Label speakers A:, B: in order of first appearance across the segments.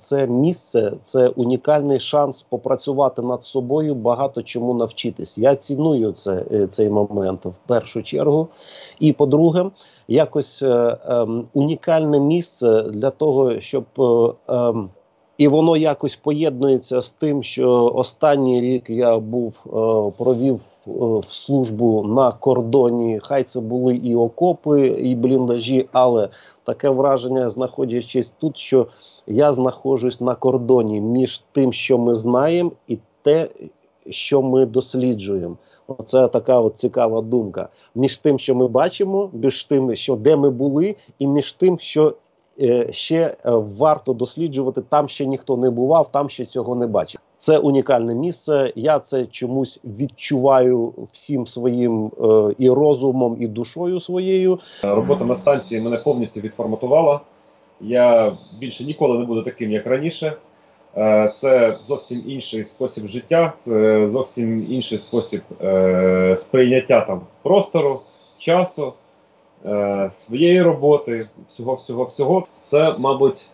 A: це місце, це унікальний шанс попрацювати над собою, багато чому навчитись. Я ціную це, е, цей момент в першу чергу. І по-друге, якось е, е, унікальне місце для того, щоб е, ем, і воно якось поєднується з тим, що останній рік я був е, провів е, в службу на кордоні. Хай це були і окопи, і бліндажі, але таке враження, знаходячись тут, що я знаходжусь на кордоні між тим, що ми знаємо, і те, що ми досліджуємо. Оце така от цікава думка. Між тим, що ми бачимо, між тим, що де ми були, і між тим, що ще е, варто досліджувати, там ще ніхто не бував, там ще цього не бачив. Це унікальне місце. Я це чомусь відчуваю всім своїм е, і розумом, і душою своєю.
B: Робота на станції мене повністю відформатувала. Я більше ніколи не буду таким, як раніше. Е, Це зовсім інший спосіб життя, це зовсім інший спосіб е, сприйняття там простору, часу, е, своєї роботи, всього, всього, всього. Це, мабуть,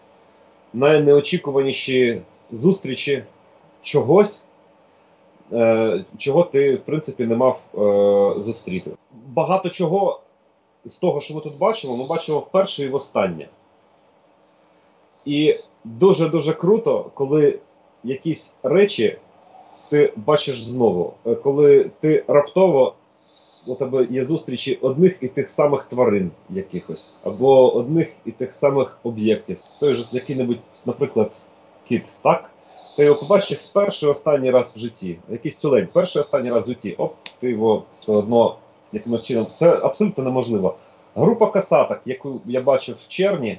B: найнеочікуваніші зустрічі чогось, е, чого ти, в принципі, не мав е, зустріти. Багато чого з того, що ми тут бачимо, ми бачимо вперше і востаннє. І дуже-дуже круто, коли якісь речі ти бачиш знову, коли ти раптово у тебе є зустрічі одних і тих самих тварин якихось, або одних і тих самих об'єктів. Той же який-небудь, наприклад, кіт, так? Ти його побачив перший останній раз в житті. Якийсь тюлень, перший останній раз в житті. Оп, ти його все одно якимось чином. Це абсолютно неможливо. Група касаток, яку я бачив в червні,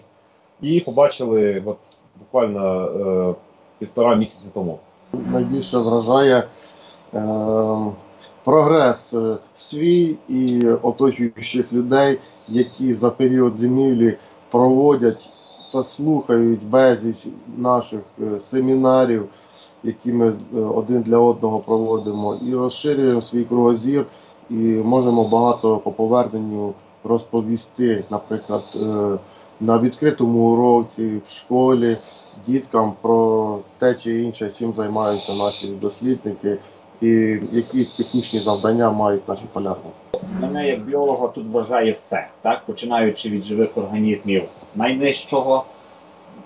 B: її побачили от, буквально е, півтора місяці тому.
C: найбільше вражає е, прогрес е, свій і оточуючих людей, які за період зимівлі проводять та слухають безліч наших е, семінарів, які ми е, один для одного проводимо, і розширюємо свій кругозір, і можемо багато по поверненню розповісти, наприклад, на відкритому уроці в школі діткам про те чи інше, чим займаються наші дослідники, і які технічні завдання мають наші полярники.
D: Мене як біолога тут вважає все, так? починаючи від живих організмів найнижчого,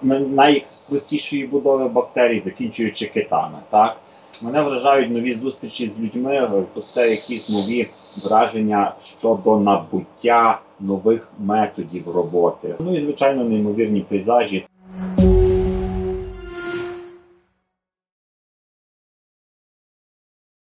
D: на- найпростішої будови бактерій, закінчуючи китами. Так? Мене вражають нові зустрічі з людьми, це якісь нові враження щодо набуття нових методів роботи. Ну і звичайно, неймовірні пейзажі.